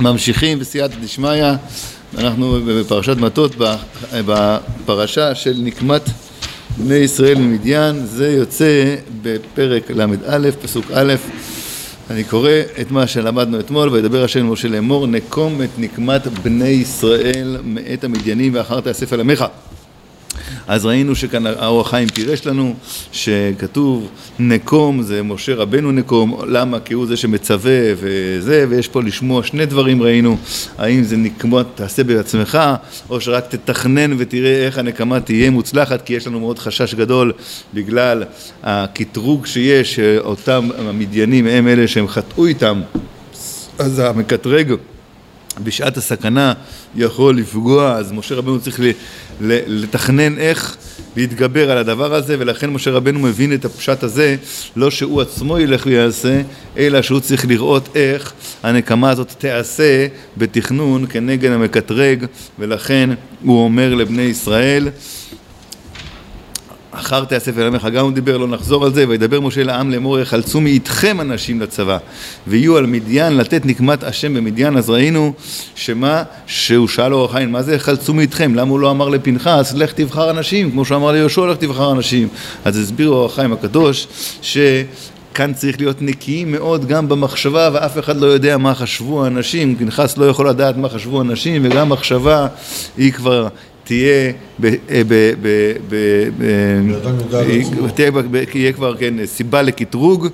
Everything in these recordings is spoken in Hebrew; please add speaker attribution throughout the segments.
Speaker 1: ממשיכים בסייעתא דשמיא, אנחנו בפרשת מטות, בפרשה של נקמת בני ישראל ממדיין, זה יוצא בפרק ל"א, פסוק א', אני קורא את מה שלמדנו אתמול, וידבר השם משה לאמור, נקום את נקמת בני ישראל מאת המדיינים ואחר תאסף על עמך אז ראינו שכאן האור החיים פירש לנו שכתוב נקום זה משה רבנו נקום למה? כי הוא זה שמצווה וזה ויש פה לשמוע שני דברים ראינו האם זה נקמות תעשה בעצמך או שרק תתכנן ותראה איך הנקמה תהיה מוצלחת כי יש לנו מאוד חשש גדול בגלל הקטרוג שיש שאותם המדיינים הם אלה שהם חטאו איתם אז המקטרג בשעת הסכנה יכול לפגוע, אז משה רבנו צריך לתכנן איך להתגבר על הדבר הזה, ולכן משה רבנו מבין את הפשט הזה, לא שהוא עצמו ילך ויעשה, אלא שהוא צריך לראות איך הנקמה הזאת תיעשה בתכנון כנגד המקטרג, ולכן הוא אומר לבני ישראל אחר תאסף אל עמך, גם הוא דיבר, לא נחזור על זה, וידבר משה לעם לאמור, יחלצו מאיתכם אנשים לצבא, ויהיו על מדיין לתת נקמת השם במדיין, אז ראינו שמה, שהוא שאל אורח עין, מה זה יחלצו מאיתכם? למה הוא לא אמר לפנחס, לך תבחר אנשים, כמו שהוא אמר ליהושע, לך תבחר אנשים. אז הסביר אורח חיים הקדוש, ש... כאן צריך להיות נקיים מאוד גם במחשבה ואף אחד לא יודע מה חשבו האנשים, פנחס לא יכול לדעת מה חשבו האנשים וגם מחשבה היא כבר תהיה, יהיה כבר כן סיבה לקטרוג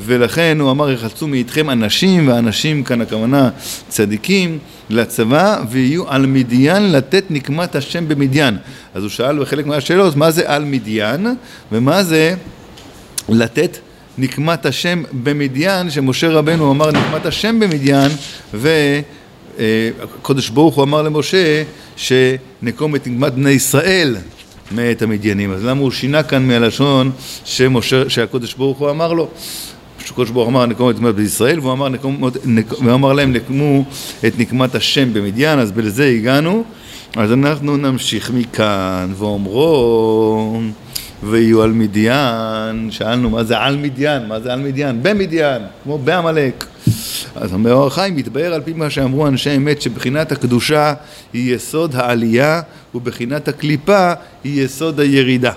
Speaker 1: ולכן הוא אמר יחלצו מאיתכם אנשים ואנשים כאן הכוונה צדיקים לצבא ויהיו על מדיין לתת נקמת השם במדיין. אז הוא שאל בחלק מהשאלות מה זה על מדיין ומה זה לתת נקמת השם במדיין? שמשה רבנו אמר נקמת השם במדיין ו... הקדוש ברוך הוא אמר למשה שנקום את נקמת בני ישראל מאת המדיינים. אז למה הוא שינה כאן מהלשון שמשה, שהקדוש ברוך הוא אמר לו? הקדוש ברוך הוא אמר נקום את נקמת בני ישראל והוא אמר, נקום, והוא אמר להם נקמו את נקמת השם במדיין אז בלזה הגענו אז אנחנו נמשיך מכאן ואומרו ויהיו על מדיין שאלנו מה זה על מדיין? מה זה על מדיין? במדיין כמו בעמלק אז אומר אור החיים מתבהר על פי מה שאמרו אנשי אמת שבחינת הקדושה היא יסוד העלייה ובחינת הקליפה היא יסוד הירידה.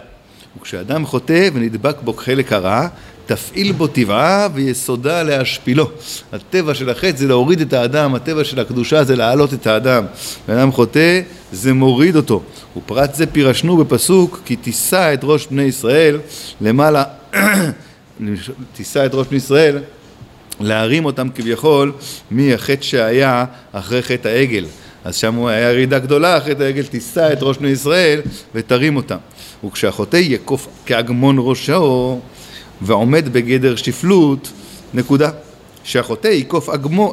Speaker 1: וכשאדם חוטא ונדבק בו חלק הרע תפעיל בו טבעה ויסודה להשפילו. הטבע של החטא זה להוריד את האדם, הטבע של הקדושה זה להעלות את האדם. כשאדם חוטא זה מוריד אותו. ופרט זה פירשנו בפסוק כי תישא את ראש בני ישראל למעלה תישא את ראש בני ישראל להרים אותם כביכול מהחטא שהיה אחרי חטא העגל. אז שם היה ירידה גדולה, חטא העגל תישא את ראש בני ישראל ותרים אותם. וכשהחוטא יקוף כאגמון ראשו ועומד בגדר שפלות, נקודה. שהחוטא ייקוף אגמון,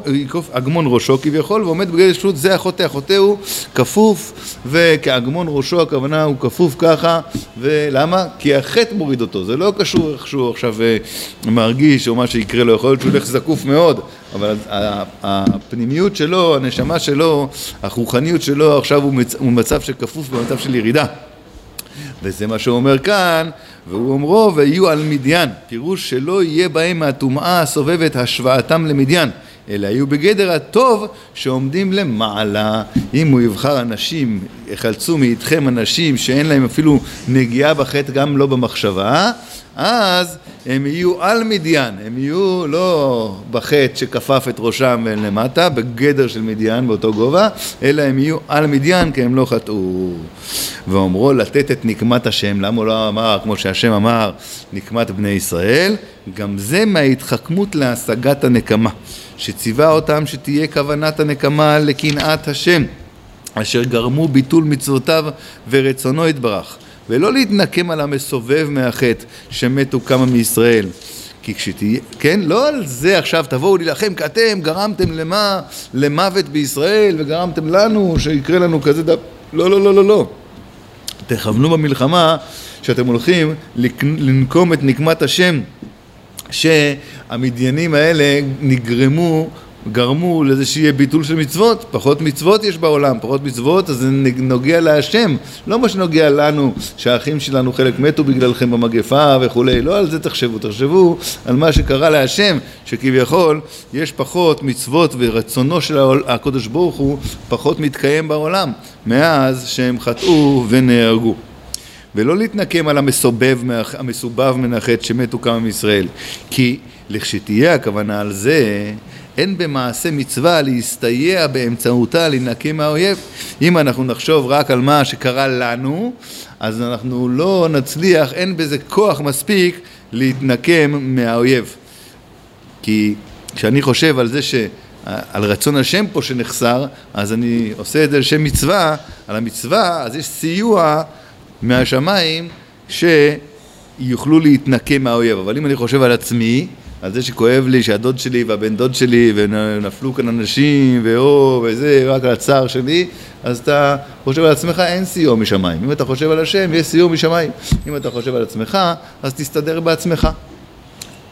Speaker 1: אגמון ראשו כביכול ועומד בגלל שטות זה החוטא, החוטא הוא כפוף וכאגמון ראשו הכוונה הוא כפוף ככה ולמה? כי החטא מוריד אותו, זה לא קשור איך שהוא עכשיו אה, מרגיש או מה שיקרה לו, יכול להיות שהוא הולך זקוף מאוד אבל הפנימיות שלו, הנשמה שלו, הרוחניות שלו עכשיו הוא במצב של כפוף במצב של ירידה. וזה מה שהוא אומר כאן והוא אומרו ויהיו על מדיין, פירוש שלא יהיה בהם מהטומאה הסובבת השוואתם למדיין, אלא יהיו בגדר הטוב שעומדים למעלה. אם הוא יבחר אנשים, יחלצו מאיתכם אנשים שאין להם אפילו נגיעה בחטא גם לא במחשבה, אז הם יהיו על מדיין, הם יהיו לא בחטא שכפף את ראשם למטה, בגדר של מדיין באותו גובה, אלא הם יהיו על מדיין כי הם לא חטאו. ואומרו לתת את נקמת השם, למה הוא לא אמר כמו שהשם אמר נקמת בני ישראל? גם זה מההתחכמות להשגת הנקמה, שציווה אותם שתהיה כוונת הנקמה לקנאת השם, אשר גרמו ביטול מצוותיו ורצונו יתברך. ולא להתנקם על המסובב מהחטא שמתו כמה מישראל. כי כשתהיה, כן? לא על זה עכשיו תבואו להילחם כי אתם גרמתם למה? למוות בישראל וגרמתם לנו שיקרה לנו כזה דבר. לא, לא, לא, לא, לא. תכוונו במלחמה שאתם הולכים לנקום את נקמת השם שהמדיינים האלה נגרמו גרמו לזה שיהיה ביטול של מצוות, פחות מצוות יש בעולם, פחות מצוות, אז זה נוגע להשם, לא מה שנוגע לנו, שהאחים שלנו חלק מתו בגללכם במגפה וכולי, לא על זה תחשבו, תחשבו על מה שקרה להשם, שכביכול יש פחות מצוות ורצונו של הקדוש ברוך הוא פחות מתקיים בעולם, מאז שהם חטאו ונהרגו. ולא להתנקם על המסובב, המסובב מן החטא שמתו כמה מישראל, כי לכשתהיה הכוונה על זה, אין במעשה מצווה להסתייע באמצעותה להינקם מהאויב. אם אנחנו נחשוב רק על מה שקרה לנו, אז אנחנו לא נצליח, אין בזה כוח מספיק להתנקם מהאויב. כי כשאני חושב על זה ש... על רצון השם פה שנחסר, אז אני עושה את זה לשם מצווה, על המצווה, אז יש סיוע מהשמיים שיוכלו להתנקם מהאויב. אבל אם אני חושב על עצמי, על זה שכואב לי שהדוד שלי והבן דוד שלי ונפלו כאן אנשים ואו וזה, רק על הצער שלי, אז אתה חושב על עצמך, אין סיוע משמיים. אם אתה חושב על השם, יש סיוע משמיים. אם אתה חושב על עצמך, אז תסתדר בעצמך.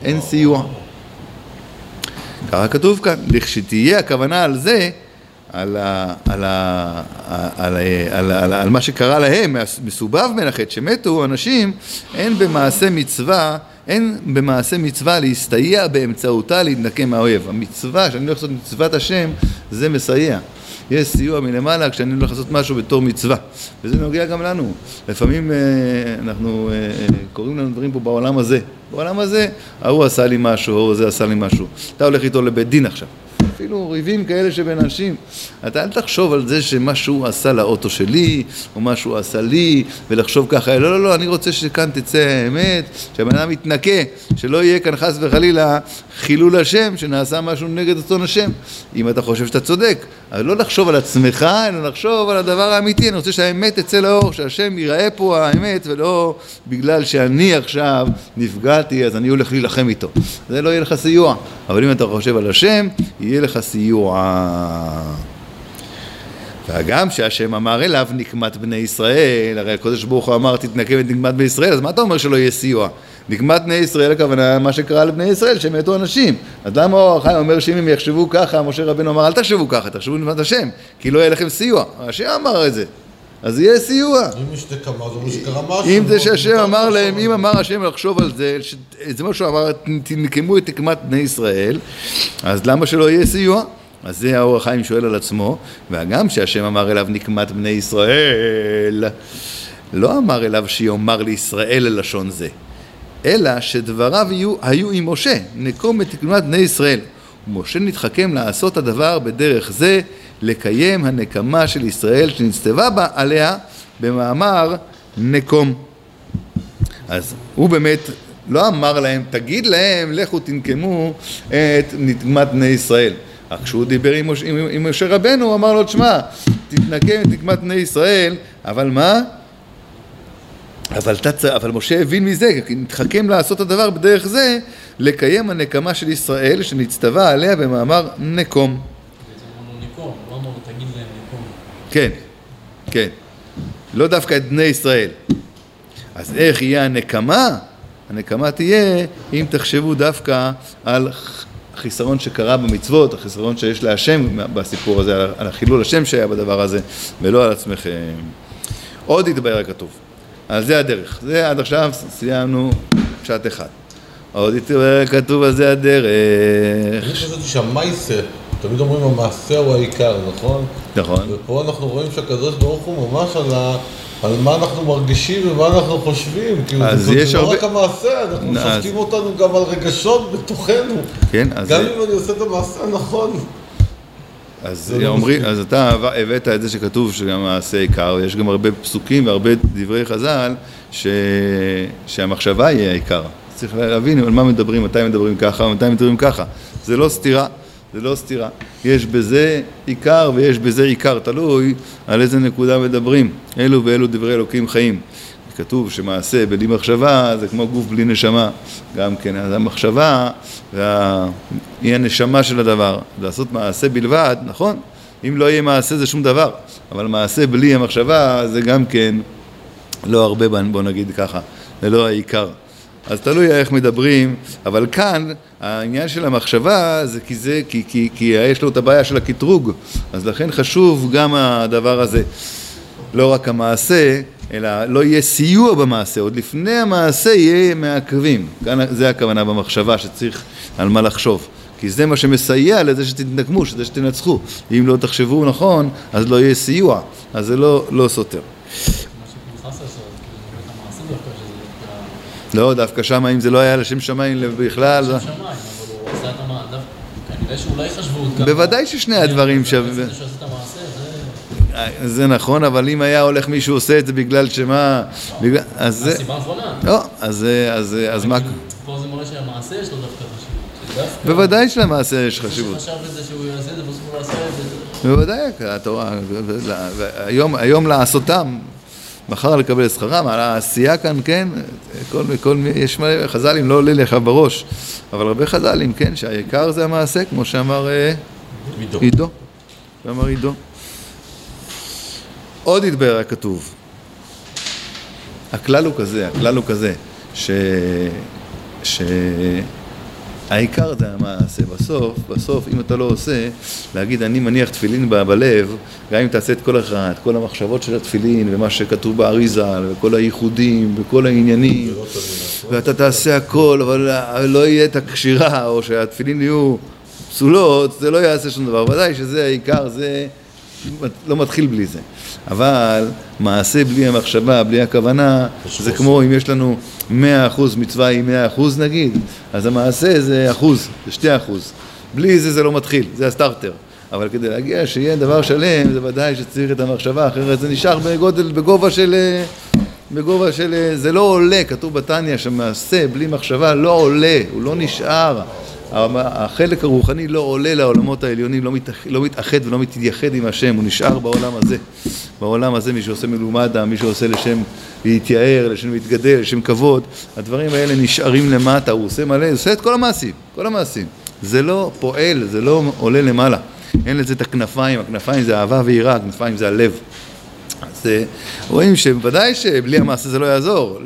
Speaker 1: אין סיוע. ככה כתוב כאן, לכשתהיה הכוונה על זה, על, מה שקרה להם, מסובב מן החטא, שמתו אנשים, אין במעשה מצווה אין במעשה מצווה להסתייע באמצעותה להתנקם מהאויב. המצווה, שאני הולך לעשות מצוות השם, זה מסייע. יש סיוע מלמעלה כשאני הולך לעשות משהו בתור מצווה. וזה נוגע גם לנו. לפעמים אה, אנחנו, אה, קוראים לנו דברים פה בעולם הזה. בעולם הזה, ההוא עשה לי משהו, ההוא זה עשה לי משהו. אתה הולך איתו לבית דין עכשיו. אפילו ריבים כאלה שבין אנשים. אתה אל תחשוב על זה שמה שהוא עשה לאוטו שלי, או מה שהוא עשה לי, ולחשוב ככה, לא, לא, לא, אני רוצה שכאן תצא האמת, שהבן אדם יתנקה, שלא יהיה כאן חס וחלילה חילול השם, שנעשה משהו נגד רצון השם. אם אתה חושב שאתה צודק, אז לא לחשוב על עצמך, אלא לחשוב על הדבר האמיתי, אני רוצה שהאמת תצא לאור, שהשם ייראה פה האמת, ולא בגלל שאני עכשיו נפגעתי, אז אני הולך להילחם איתו. זה לא יהיה לך סיוע. אבל אם אתה חושב על השם, יהיה לך סיוע. והגם שהשם אמר אליו נקמת בני ישראל, הרי הקדוש ברוך הוא אמר תתנקם את נקמת בני ישראל, אז מה אתה אומר שלא יהיה סיוע? נקמת בני ישראל הכוונה מה שקרה לבני ישראל שמתו אנשים אז למה אור החיים אומר שאם הם יחשבו ככה משה רבנו אמר אל תחשבו ככה תחשבו נקמת השם כי לא יהיה לכם סיוע השם אמר את זה אז יהיה סיוע.
Speaker 2: אם יש נקמה זה אומר שקרה משהו.
Speaker 1: אם זה שהשם אמר להם, אם אמר השם לחשוב על זה, זה מה שהוא אמר, תנקמו את נקמת בני ישראל, אז למה שלא יהיה סיוע? אז זה האור החיים שואל על עצמו, והגם שהשם אמר אליו נקמת בני ישראל, לא אמר אליו שיאמר לישראל ללשון זה, אלא שדבריו היו, היו עם משה, נקום את נקמת בני ישראל. ומשה נתחכם לעשות הדבר בדרך זה לקיים הנקמה של ישראל שנצטווה בה עליה במאמר נקום. אז הוא באמת לא אמר להם, תגיד להם, לכו תנקמו את נקמת בני ישראל. אך כשהוא דיבר עם משה, רבנו, הוא אמר לו, תשמע, תתנקם את נקמת בני ישראל, אבל מה? אבל, תצ... אבל משה הבין מזה, כי נתחכם לעשות הדבר בדרך זה, לקיים הנקמה של ישראל שנצטווה עליה במאמר נקום. כן, כן. לא דווקא את בני ישראל. אז איך יהיה הנקמה? הנקמה תהיה אם תחשבו דווקא על החיסרון שקרה במצוות, החיסרון שיש להשם בסיפור הזה, על החילול השם שהיה בדבר הזה, ולא על עצמכם. עוד יתבהר הכתוב. אז זה הדרך. זה עד עכשיו סיימנו פשט אחד. עוד יתבהר כתוב על זה הדרך.
Speaker 2: אני חשבתי שהמייסר תמיד אומרים המעשה הוא העיקר, נכון?
Speaker 1: נכון.
Speaker 2: ופה אנחנו רואים שהקדוש ברוך הוא ממש על, ה, על מה אנחנו מרגישים ומה אנחנו חושבים. כאילו,
Speaker 1: אז
Speaker 2: זאת
Speaker 1: יש
Speaker 2: לא
Speaker 1: הרבה-
Speaker 2: רק המעשה, אנחנו
Speaker 1: אז-
Speaker 2: שופטים אותנו גם על רגשות בתוכנו.
Speaker 1: כן, אז
Speaker 2: גם
Speaker 1: זה-
Speaker 2: אם אני עושה את המעשה הנכון.
Speaker 1: אז
Speaker 2: זה לא מספיק.
Speaker 1: אז אתה הבאת את זה שכתוב שגם מעשה עיקר, יש גם הרבה פסוקים והרבה דברי חז"ל ש... שהמחשבה היא העיקר. צריך להבין על מה מדברים, מתי מדברים ככה ומתי מדברים ככה. זה לא סתירה, זה לא סתירה. יש בזה עיקר ויש בזה עיקר, תלוי על איזה נקודה מדברים. אלו ואלו דברי אלוקים חיים. כתוב שמעשה בלי מחשבה זה כמו גוף בלי נשמה, גם כן, אז המחשבה וה... היא הנשמה של הדבר, לעשות מעשה בלבד, נכון? אם לא יהיה מעשה זה שום דבר, אבל מעשה בלי המחשבה זה גם כן לא הרבה, בוא נגיד ככה, זה לא העיקר. אז תלוי איך מדברים, אבל כאן העניין של המחשבה זה כי זה, כי, כי, כי יש לו את הבעיה של הקטרוג, אז לכן חשוב גם הדבר הזה. לא רק המעשה, אלא לא יהיה סיוע במעשה, עוד לפני המעשה יהיה מעכבים. כאן זה הכוונה במחשבה שצריך על מה לחשוב. כי זה מה שמסייע לזה שתתנקמו, שזה שתנצחו. אם לא תחשבו נכון, אז לא יהיה סיוע. אז זה לא, לא סותר. לא, דווקא שם, אם זה לא היה לשם שמיים בכלל...
Speaker 3: לשם שמיים, אבל הוא עשה את המעשה, כנראה שאולי חשבו עוד כמה...
Speaker 1: בוודאי ששני הדברים שווים.
Speaker 3: זה המעשה, זה...
Speaker 1: נכון, אבל אם היה הולך מישהו עושה את זה בגלל שמה... בגלל... אז זה...
Speaker 3: הסיבה האחרונה.
Speaker 1: לא, אז, אז, אז מה...
Speaker 3: פה זה מראה שהמעשה יש לו דווקא חשיבות.
Speaker 1: בוודאי שלמעשה יש
Speaker 3: מי
Speaker 1: חשיבות.
Speaker 3: שחשב את זה שהוא יעשה את זה, בסוף הוא יעשה את זה.
Speaker 1: בוודאי, התורה, היום לעשותם, מחר לקבל את שכרם, על העשייה כאן, כן, כל, כל, יש מלא חז"לים, לא עולה לי עכשיו בראש, אבל הרבה חז"לים, כן, שהעיקר זה המעשה, כמו שאמר אה,
Speaker 2: עידו.
Speaker 1: עידו, שאמר עידו. עוד התבהר הכתוב, הכלל הוא כזה, הכלל הוא כזה, ש... ש... העיקר זה המעשה, בסוף, בסוף אם אתה לא עושה, להגיד אני מניח תפילין ב- בלב, גם אם תעשה את כל אחד, את כל המחשבות של התפילין ומה שכתוב באריזה וכל הייחודים וכל העניינים ואתה תעשה הכל אבל לא יהיה את הקשירה או שהתפילין יהיו פסולות, זה לא יעשה שום דבר, ודאי שזה העיקר, זה לא מתחיל בלי זה אבל מעשה בלי המחשבה, בלי הכוונה, זה כמו אם יש לנו 100% מצווה היא 100% נגיד, אז המעשה זה אחוז, זה 2%. בלי זה זה לא מתחיל, זה הסטארטר. אבל כדי להגיע שיהיה דבר שלם, זה ודאי שצריך את המחשבה, אחרת זה נשאר בגודל, בגובה של... בגובה של... זה לא עולה, כתוב בתניא שמעשה בלי מחשבה לא עולה, הוא לא נשאר. החלק הרוחני לא עולה לעולמות העליונים, לא, מתאח, לא מתאחד ולא מתייחד עם השם, הוא נשאר בעולם הזה. בעולם הזה מי שעושה מלומדה, מי שעושה לשם להתייער, לשם להתגדל, לשם כבוד, הדברים האלה נשארים למטה, הוא עושה מלא, הוא עושה את כל המעשים, כל המעשים. זה לא פועל, זה לא עולה למעלה. אין לזה את הכנפיים, הכנפיים זה אהבה ויראה, הכנפיים זה הלב. אז אה, רואים שבוודאי שבלי המעשה זה לא יעזור.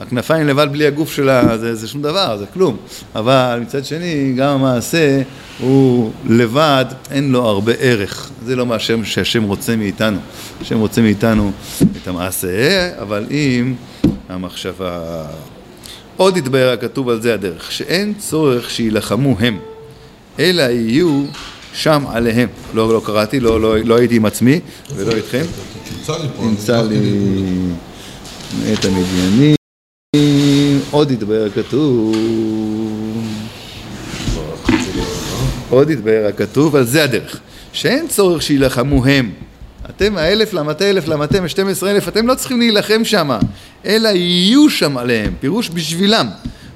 Speaker 1: הכנפיים לבד בלי הגוף שלה זה, זה שום דבר, זה כלום. אבל מצד שני, גם המעשה הוא לבד, אין לו הרבה ערך. זה לא מה השם, שהשם רוצה מאיתנו. השם רוצה מאיתנו את המעשה, אבל עם המחשבה. עוד התבהר הכתוב על זה הדרך, שאין צורך שיילחמו הם, אלא יהיו שם עליהם. לא, לא קראתי, לא, לא, לא הייתי עם עצמי ולא איתכם.
Speaker 2: תמצא לי פה.
Speaker 1: נמצא לי את המדיינים, עוד התבהר הכתוב, עוד התבהר הכתוב, על זה הדרך, שאין צורך שיילחמו הם. אתם האלף למטה אלף למטה, שתים עשרה אלף, אתם לא צריכים להילחם שם, אלא יהיו שם עליהם, פירוש בשבילם.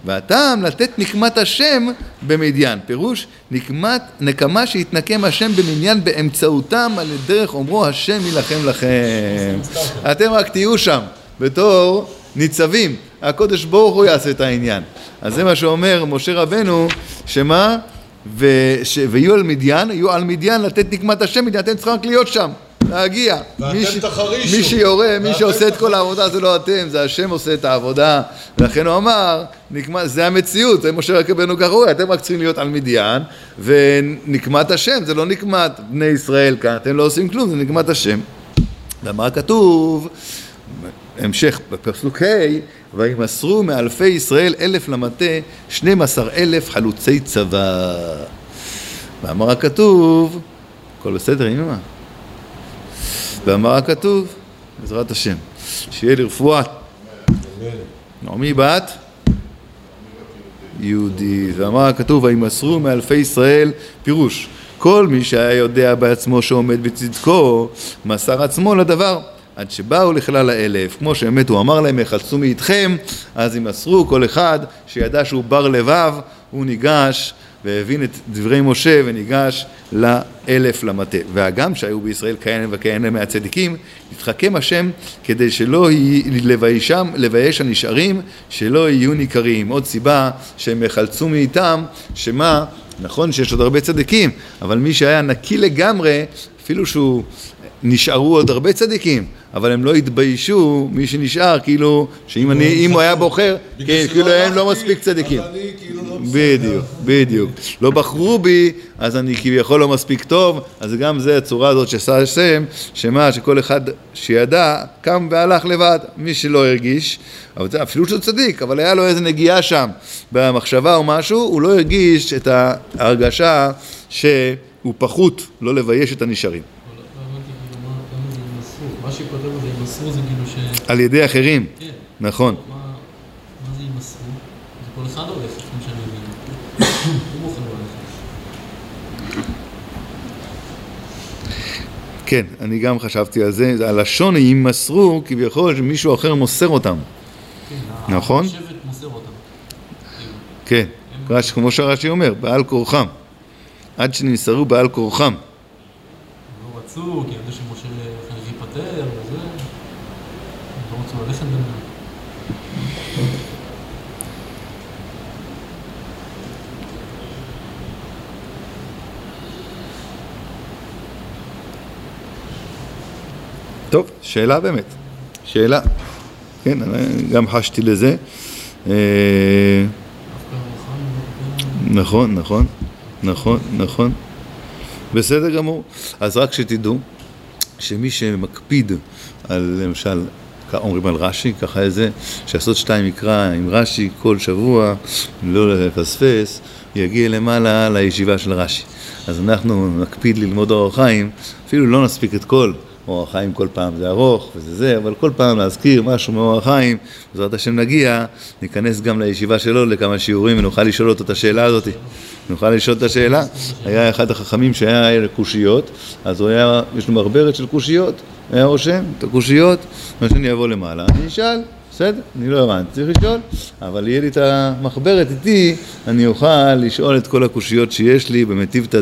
Speaker 1: והטעם לתת נקמת השם במדיין, פירוש נקמת, נקמה שיתנקם השם במניין באמצעותם על דרך אומרו השם יילחם לכם. אתם רק תהיו שם בתור ניצבים, הקודש ברוך הוא יעשה את העניין. אז זה מה שאומר משה רבנו, שמה? וש... ויהיו על מדיין, יהיו על מדיין לתת נקמת השם מדיין, אתם צריכים רק להיות שם, להגיע.
Speaker 2: ואתם
Speaker 1: ש-
Speaker 2: תחרישו.
Speaker 1: מי שיורה, מי שעושה את כל העבודה זה לא אתם, זה השם עושה את העבודה. ולכן הוא אמר, נקמת, זה המציאות, זה משה רבנו רואה, אתם רק צריכים להיות על מדיין, ונקמת השם, זה לא נקמת בני ישראל כאן, אתם לא עושים כלום, זה נקמת השם. ומה כתוב? המשך בפסוק ה' וימסרו מאלפי ישראל אלף למטה שנים עשר אלף חלוצי צבא. ואמר הכתוב, הכל בסדר, הנה ואמר הכתוב, בעזרת השם, שיהיה לרפואת נעמי בת יהודי. ואמר הכתוב, וימסרו מאלפי ישראל, פירוש, כל מי שהיה יודע בעצמו שעומד בצדקו, מסר עצמו לדבר. עד שבאו לכלל האלף, כמו שבאמת הוא אמר להם, יחלצו מאיתכם, אז ימסרו כל אחד שידע שהוא בר לבב, הוא ניגש והבין את דברי משה וניגש לאלף למטה. והגם שהיו בישראל כהנה וכהנה מהצדיקים, התחכם השם כדי שלא י- לביישם, לבייש הנשארים, שלא יהיו ניכרים. עוד סיבה שהם יחלצו מאיתם, שמה, נכון שיש עוד הרבה צדיקים, אבל מי שהיה נקי לגמרי, אפילו שהוא נשארו עוד הרבה צדיקים, אבל הם לא התביישו, מי שנשאר, כאילו, שאם אני, אם הוא היה. בוחר, כן,
Speaker 2: שלא
Speaker 1: כאילו הם לא מספיק צדיקים.
Speaker 2: אז אני כאילו לא בסדר.
Speaker 1: בדיוק, בדיוק. לא בחרו בי, אז אני כביכול לא מספיק טוב, אז גם זה הצורה הזאת שעשה השם, שמה, שכל אחד שידע, קם והלך לבד. מי שלא הרגיש, אבל זה אפילו שהוא צדיק, אבל היה לו איזה נגיעה שם במחשבה או משהו, הוא לא הרגיש את ההרגשה שהוא פחות לא לבייש את הנשארים.
Speaker 3: אבל לא הבנתי כאילו מה למה זה ימסרו. מה שכותב על זה ימסרו זה כאילו ש...
Speaker 1: על ידי אחרים,
Speaker 3: כן.
Speaker 1: נכון.
Speaker 3: מה מה זה ימסרו? זה כל אחד הולך, מה שאני מבין. הוא בוחר.
Speaker 1: כן, אני גם חשבתי על זה, הלשון יימסרו כביכול שמישהו אחר מוסר אותם,
Speaker 3: כן,
Speaker 1: נכון?
Speaker 3: השבט מוסר אותם.
Speaker 1: כן, רש"י, כמו שרש"י אומר, בעל כורחם, עד שנמסרו בעל כורחם.
Speaker 3: לא רצו, כי ידעו שמשה הולך להיפטר וזה. הם לא רצו ללכת ביניהם.
Speaker 1: טוב, שאלה באמת, שאלה. כן, גם חשתי לזה. אה, נכון, נכון, נכון, נכון. בסדר גמור. אז רק שתדעו שמי שמקפיד על, למשל, אומרים על רש"י, ככה איזה, שעשות שתיים יקרא עם רש"י כל שבוע, לא לפספס, יגיע למעלה לישיבה של רש"י. אז אנחנו נקפיד ללמוד אורח חיים, אפילו לא נספיק את כל אורח חיים כל פעם, זה ארוך וזה זה, אבל כל פעם להזכיר משהו מאורח חיים, בעזרת השם נגיע, ניכנס גם לישיבה שלו לכמה שיעורים ונוכל לשאול אותו את השאלה הזאת. נוכל לשאול את השאלה. היה אחד החכמים שהיה קושיות, אז הוא היה, יש לו מחברת של קושיות, היה רושם את הקושיות, מה שאני אבוא למעלה, אני אשאל, בסדר, אני לא הבנתי, צריך לשאול, אבל יהיה לי את המחברת איתי, אני אוכל לשאול את כל הקושיות שיש לי במטיבתא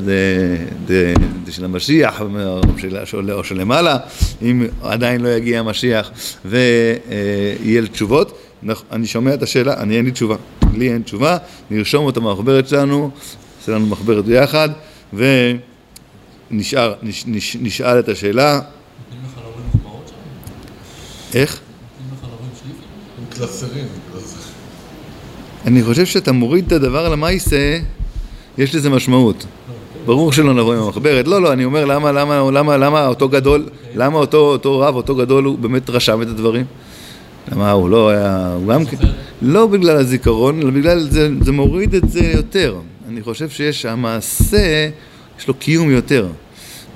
Speaker 1: של המשיח, או של- של- או שלמעלה, אם עדיין לא יגיע המשיח, ויהיה לי תשובות. אני שומע את השאלה, אני אין לי תשובה, לי אין תשובה, נרשום אותה במחברת שלנו, נעשה לנו מחברת ביחד, ונשאל נש, נשאל את השאלה? איך?
Speaker 3: נותנים לך להורים שליפים?
Speaker 2: עם קלסרים.
Speaker 1: אני חושב שאתה מוריד את הדבר למעשה, יש לזה משמעות. ברור שלא נבוא עם המחברת. לא, לא, אני אומר למה, למה, למה, למה אותו גדול, למה אותו, אותו רב, אותו גדול, הוא באמת רשם את הדברים? למה הוא לא היה, הוא גם כן, לא בגלל הזיכרון, אלא בגלל זה, זה מוריד את זה יותר. אני חושב שיש, המעשה, יש לו קיום יותר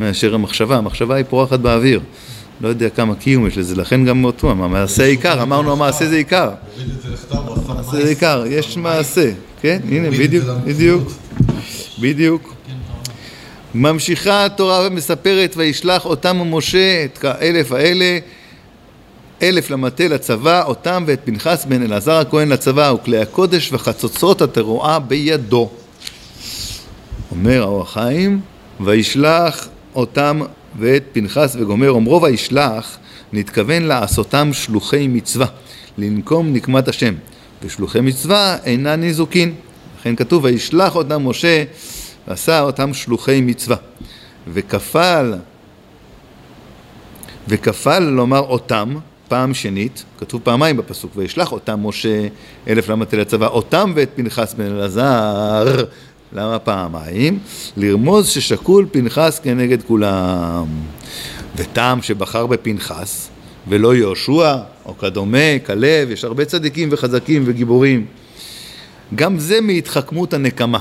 Speaker 1: מאשר המחשבה. המחשבה היא פורחת באוויר. לא יודע כמה קיום יש לזה, לכן גם אותו, המעשה עיקר, אמרנו המעשה זה עיקר.
Speaker 2: זה
Speaker 1: עיקר, יש מעשה, כן? הנה, בדיוק, בדיוק. בדיוק. ממשיכה התורה ומספרת וישלח אותם משה את האלף האלה אלף למטה לצבא אותם ואת פנחס בן אלעזר הכהן לצבא וכלי הקודש וחצוצרות התרועה בידו. אומר האור החיים וישלח אותם ואת פנחס וגומר אומרו וישלח נתכוון לעשותם שלוחי מצווה לנקום נקמת השם ושלוחי מצווה אינה ניזוקין. לכן כתוב וישלח אותם משה ועשה אותם שלוחי מצווה. וכפל וכפל לומר אותם פעם שנית, כתוב פעמיים בפסוק, וישלח אותם משה אלף למטה לצבא, אותם ואת פנחס בן אלעזר, למה פעמיים? לרמוז ששקול פנחס כנגד כולם. וטעם שבחר בפנחס, ולא יהושע, או כדומה, כלב, יש הרבה צדיקים וחזקים וגיבורים. גם זה מהתחכמות הנקמה.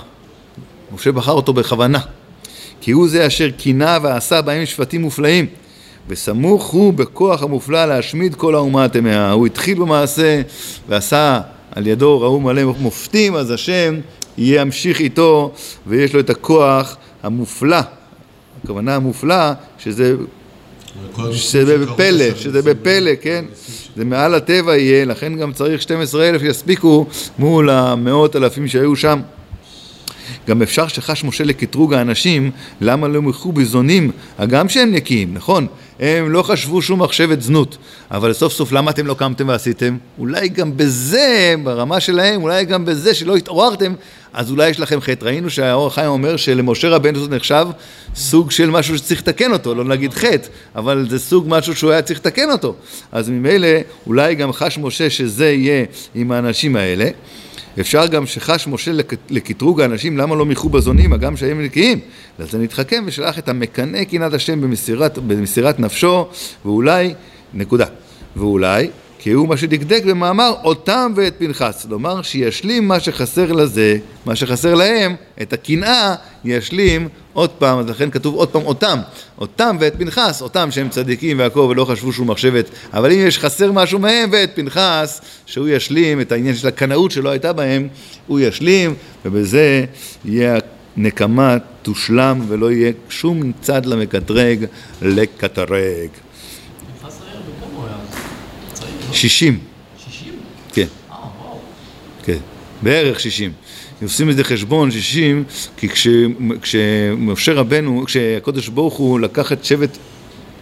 Speaker 1: משה בחר אותו בכוונה, כי הוא זה אשר קינה ועשה בהם שפטים מופלאים. וסמוך הוא בכוח המופלא להשמיד כל האומה הטמאה. הוא התחיל במעשה ועשה על ידו ראו מלא מופתים, אז השם ימשיך איתו ויש לו את הכוח המופלא, הכוונה המופלא, שזה, שזה בפלא, שזה בפלא, כן? זה מעל הטבע יהיה, לכן גם צריך 12 אלף שיספיקו מול המאות אלפים שהיו שם. גם אפשר שחש משה לקטרוג האנשים, למה לא ימחו בזונים, הגם שהם נקיים, נכון? הם לא חשבו שום מחשבת זנות, אבל סוף סוף למה אתם לא קמתם ועשיתם? אולי גם בזה, ברמה שלהם, אולי גם בזה שלא התעוררתם, אז אולי יש לכם חטא. ראינו שהאור החיים אומר שלמשה רבנו זה נחשב סוג של משהו שצריך לתקן אותו, לא נגיד חטא, אבל זה סוג משהו שהוא היה צריך לתקן אותו. אז ממילא אולי גם חש משה שזה יהיה עם האנשים האלה. אפשר גם שחש משה לק- לקטרוג האנשים, למה לא מיחו בזונים, הגם שהם נקיים? לזה נתחכם ושלח את המקנא קנאת השם במסירת, במסירת נפשו, ואולי, נקודה. ואולי, כי הוא מה שדקדק במאמר אותם ואת פנחס. כלומר, שישלים מה שחסר לזה, מה שחסר להם, את הקנאה, ישלים עוד פעם, אז לכן כתוב עוד פעם אותם. אותם ואת פנחס, אותם שהם צדיקים והכל ולא חשבו שהוא מחשבת. אבל אם יש חסר משהו מהם, ואת פנחס, שהוא ישלים את העניין של הקנאות שלא הייתה בהם, הוא ישלים, ובזה יהיה הנקמה תושלם ולא יהיה שום צד למקטרג לקטרג.
Speaker 3: פנחס היה בכמה הוא היה? צעיר, לא?
Speaker 1: 60,
Speaker 3: 60?
Speaker 1: כן.
Speaker 3: אה, וואו.
Speaker 1: כן, בערך 60. עושים איזה חשבון 60, כי כש, כשמשה רבנו, כשהקדוש ברוך הוא לקח את שבט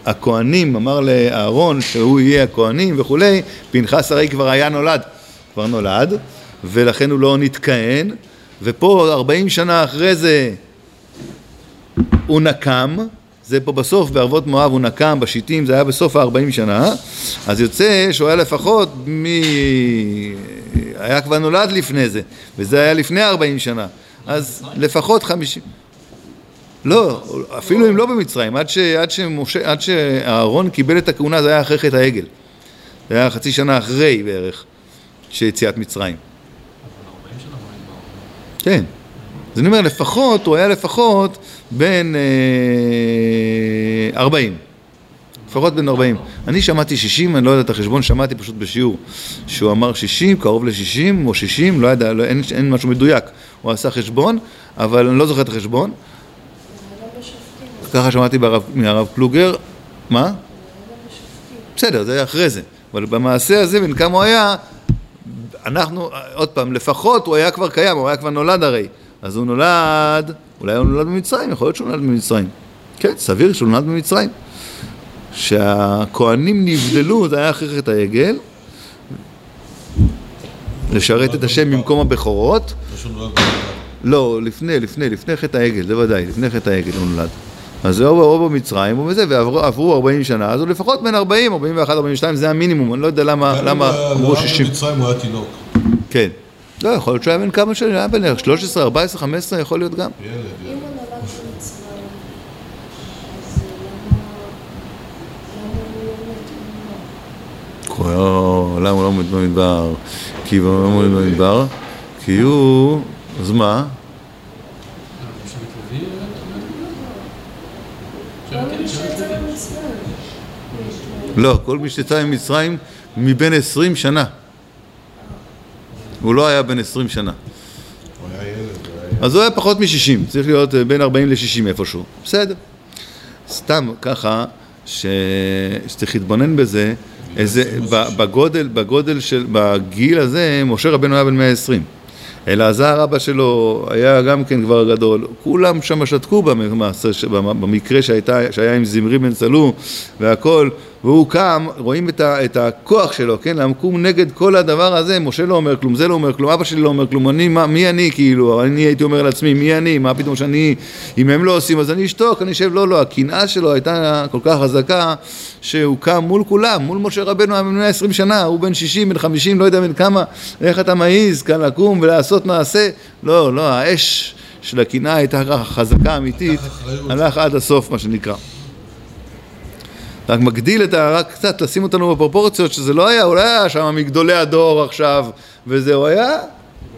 Speaker 1: הכהנים, אמר לאהרון שהוא יהיה הכהנים וכולי, פנחס הרי כבר היה נולד, כבר נולד, ולכן הוא לא נתכהן, ופה 40 שנה אחרי זה הוא נקם, זה פה בסוף בערבות מואב הוא נקם בשיטים, זה היה בסוף ה-40 שנה, אז יוצא שהוא היה לפחות מ... היה כבר נולד לפני זה, וזה היה לפני 40 שנה, אז לפחות 50... לא, אפילו אם לא במצרים, עד, ש, עד, שמשה, עד שאהרון קיבל את הכהונה זה היה אחרי חטא העגל. זה היה חצי שנה אחרי בערך, שיציאת מצרים.
Speaker 3: אבל 40 שנה הוא היה
Speaker 1: כן. אז אני אומר, לפחות, הוא היה לפחות בן אה, 40. לפחות בן 40. אני שמעתי 60, אני לא יודע את החשבון, שמעתי פשוט בשיעור שהוא אמר 60, קרוב ל-60 או 60, לא יודע, לא, אין, אין משהו מדויק. הוא עשה חשבון, אבל אני לא זוכר את החשבון. ככה שמעתי ברב, מהרב פלוגר. מה? בסדר, זה היה אחרי זה. אבל במעשה הזה, בן כמה הוא היה, אנחנו, עוד פעם, לפחות הוא היה כבר קיים, הוא היה כבר נולד הרי. אז הוא נולד, אולי הוא נולד במצרים, יכול להיות שהוא נולד במצרים. כן, סביר שהוא נולד במצרים. שהכוהנים נבדלו, זה היה אחרי חטא העגל, לשרת את השם במקום הבכורות.
Speaker 2: לא.
Speaker 1: לא, לפני, לפני, לפני חטא העגל, זה ודאי, לפני חטא העגל הוא נולד. אז זה או במצרים או בזה, ועברו 40 שנה, אז הוא לפחות בין 40, 41, 42, זה המינימום, אני לא יודע למה,
Speaker 2: גם אם
Speaker 1: אמרו
Speaker 2: נולד
Speaker 1: 60.
Speaker 2: במצרים הוא היה תינוק.
Speaker 1: כן. לא, יכול להיות שהוא היה בן כמה שנים, היה בן 13, 14, 15, יכול להיות גם.
Speaker 2: ילד, ילד.
Speaker 4: למה הוא לא מת במדבר?
Speaker 1: לא מת במדבר? כי הוא לא מת במדבר, כי הוא, אז מה?
Speaker 4: יש לו-
Speaker 1: לא, כל מי שיצא ממצרים מבין 20 שנה. הוא לא היה בן 20 שנה.
Speaker 2: הוא היה ילד, הוא היה ילד.
Speaker 1: אז הוא היה פחות מ-60, צריך להיות אה, בין 40 ל-60 איפשהו. בסדר. סתם ככה, ש... שצריך להתבונן בזה, איזה, בגודל, בגודל של, בגיל הזה, משה רבנו היה בן 120. אלעזר אבא שלו היה גם כן כבר גדול, כולם שם שתקו במעשה, במקרה שהייתה, שהיה עם זמרי בן צלו והכל, והוא קם, רואים את, ה, את הכוח שלו, כן, למקום נגד כל הדבר הזה, משה לא אומר כלום, זה לא אומר כלום, אבא שלי לא אומר כלום, אני, מה, מי אני כאילו, אני הייתי אומר לעצמי, מי אני, מה פתאום שאני, אם הם לא עושים אז אני אשתוק, אני אשב, לא, לא, הקנאה שלו הייתה כל כך חזקה, שהוא קם מול כולם, מול משה רבנו היה בן 120 שנה, הוא בן 60, בן 50, לא יודע בן כמה, איך אתה מעז כאן לקום ולעשות מעשה, לא, לא, האש של הקנאה הייתה חזקה אמיתית. הלך עד הסוף מה שנקרא. רק מגדיל את ה... רק קצת לשים אותנו בפרופורציות, שזה לא היה, לא היה שם מגדולי הדור עכשיו, וזה, הוא היה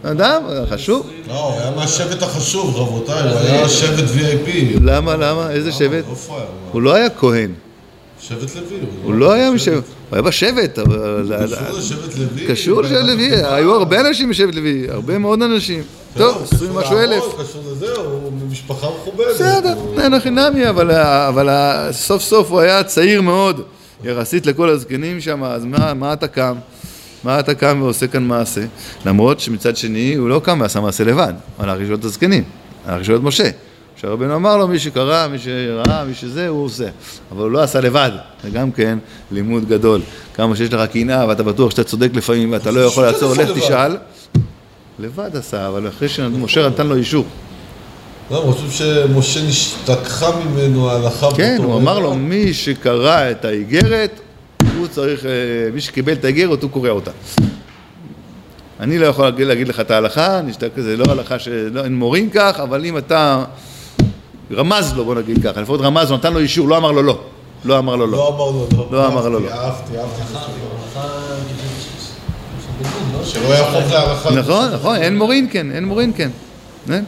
Speaker 1: אדם חשוב.
Speaker 2: לא, הוא היה מהשבט החשוב, רבותיי, הוא היה שבט VIP.
Speaker 1: למה, למה? איזה שבט? הוא לא היה כהן,
Speaker 2: שבט לוי.
Speaker 1: הוא לא היה משבט, הוא היה בשבט, אבל...
Speaker 2: קשור לשבט לוי.
Speaker 1: קשור לשבט לוי, היו הרבה אנשים בשבט לוי, הרבה מאוד אנשים. טוב, עשרים משהו אלף.
Speaker 2: קשור לזה, הוא ממשפחה מכובדת.
Speaker 1: בסדר, הכי נמי, אבל, סוף סוף הוא היה צעיר מאוד, יחסית לכל הזקנים שם, אז מה אתה קם? מה אתה קם ועושה כאן מעשה? למרות שמצד שני הוא לא קם ועשה מעשה לבד, הוא הלך לשאול את הזקנים, הלך לשאול את משה. שהרבנו אמר לו, מי שקרא, מי שראה, מי שזה, הוא עושה. אבל הוא לא עשה לבד, זה גם כן לימוד גדול. כמה שיש לך קנאה ואתה בטוח שאתה צודק לפעמים ואתה לא יכול לעצור, לך תשאל. לבד עשה, אבל אחרי שמשה נתן לו אישור.
Speaker 2: לא, אני חושב שמשה נשתכחה ממנו ההלכה.
Speaker 1: כן, הוא אמר. לו, מי שקרא את האיגרת, הוא צריך, אה, מי שקיבל את האיגרת, הוא קורא אותה. אני לא יכול להגיד, לך את ההלכה, זה לא הלכה שאין מורים כך, אבל אם אתה רמז לו, בוא נגיד ככה, לפחות רמז לו, נתן לו אישור, לא אמר לו לא. לא אמר לו לא.
Speaker 2: לא אמר לו לא.
Speaker 1: לא אמר לו לא.
Speaker 2: אהבתי, אהבתי. שלא יהפוך.
Speaker 1: נכון, נכון, אין מורין כן, אין מורין כן. כן?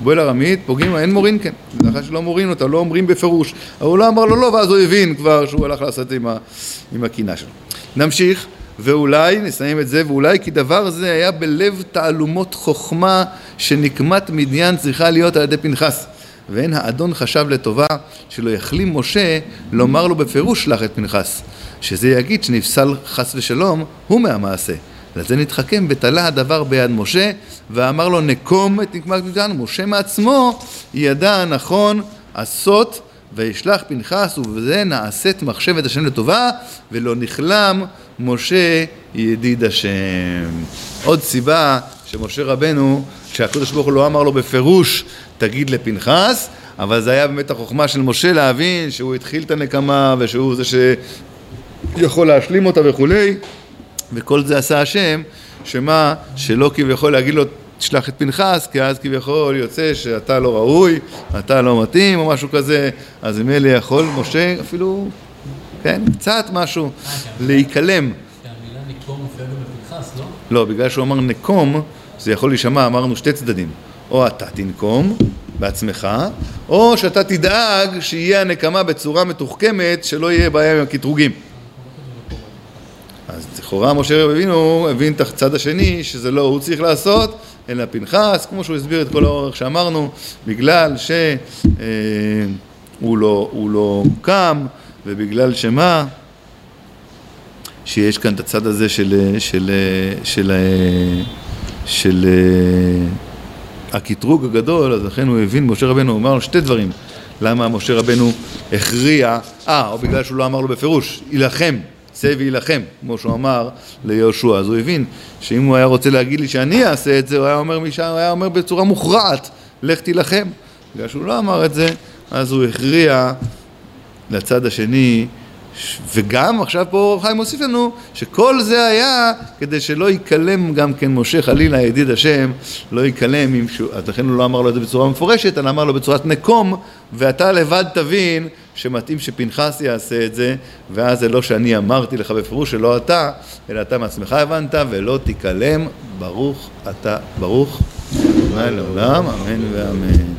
Speaker 1: בועל ארמית, פוגעים, אין מורין כן. לאחר שלא מורין אותה, לא אומרים בפירוש. אבל הוא לא אמר לו לא, ואז הוא הבין כבר שהוא הלך לעשות עם הקינה שלו. נמשיך, ואולי, נסיים את זה, ואולי כי דבר זה היה בלב תעלומות חוכמה שנקמת מדיין צריכה להיות על ידי פנחס. ואין האדון חשב לטובה שלא יחלים משה לומר לו בפירוש שלח את פנחס, שזה יגיד שנפסל חס ושלום הוא מהמעשה. לזה נתחכם ותלה הדבר ביד משה ואמר לו נקום את נקמת מדיין משה מעצמו ידע נכון עשות וישלח פנחס ובזה נעשית מחשבת השם לטובה ולא נכלם משה ידיד השם. עוד סיבה שמשה רבנו, שהקדוש ברוך הוא לא אמר לו בפירוש תגיד לפנחס, אבל זה היה באמת החוכמה של משה להבין שהוא התחיל את הנקמה ושהוא זה שיכול להשלים אותה וכולי וכל זה עשה השם, שמה, שלא כביכול להגיד לו תשלח את פנחס, כי אז כביכול יוצא שאתה לא ראוי, אתה לא מתאים או משהו כזה, אז ממילא יכול משה אפילו, כן, קצת משהו, להיכלם.
Speaker 3: שהמילה נקום מופיעה גם בפנחס, לא?
Speaker 1: לא, בגלל שהוא אמר נקום, זה יכול להישמע, אמרנו שתי צדדים. או אתה תנקום בעצמך, או שאתה תדאג שיהיה הנקמה בצורה מתוחכמת, שלא יהיה בעיה עם הקטרוגים. אז לכאורה משה רבינו הבין את הצד השני, שזה לא הוא צריך לעשות, אלא פנחס, כמו שהוא הסביר את כל האורך שאמרנו, בגלל שהוא לא, הוא לא קם, ובגלל שמה? שיש כאן את הצד הזה של, של, של, של, של הקטרוג הגדול, אז לכן הוא הבין, משה רבנו, אמר לו שתי דברים. למה משה רבנו הכריע, אה, או בגלל שהוא לא אמר לו בפירוש, יילחם, צא ויילחם, כמו שהוא אמר ליהושע. אז הוא הבין שאם הוא היה רוצה להגיד לי שאני אעשה את זה, הוא היה אומר, הוא היה אומר בצורה מוכרעת, לך תילחם. בגלל שהוא לא אמר את זה, אז הוא הכריע לצד השני, וגם עכשיו פה חיים מוסיף לנו שכל זה היה כדי שלא ייכלם גם כן משה חלילה ידיד השם לא ייכלם עם שהוא, אז לכן הוא לא אמר לו את זה בצורה מפורשת אלא אמר לו בצורת נקום ואתה לבד תבין שמתאים שפנחס יעשה את זה ואז זה לא שאני אמרתי לך בפירוש שלא אתה אלא אתה מעצמך הבנת ולא תיכלם. ברוך אתה ברוך. לעולם אמן ואמן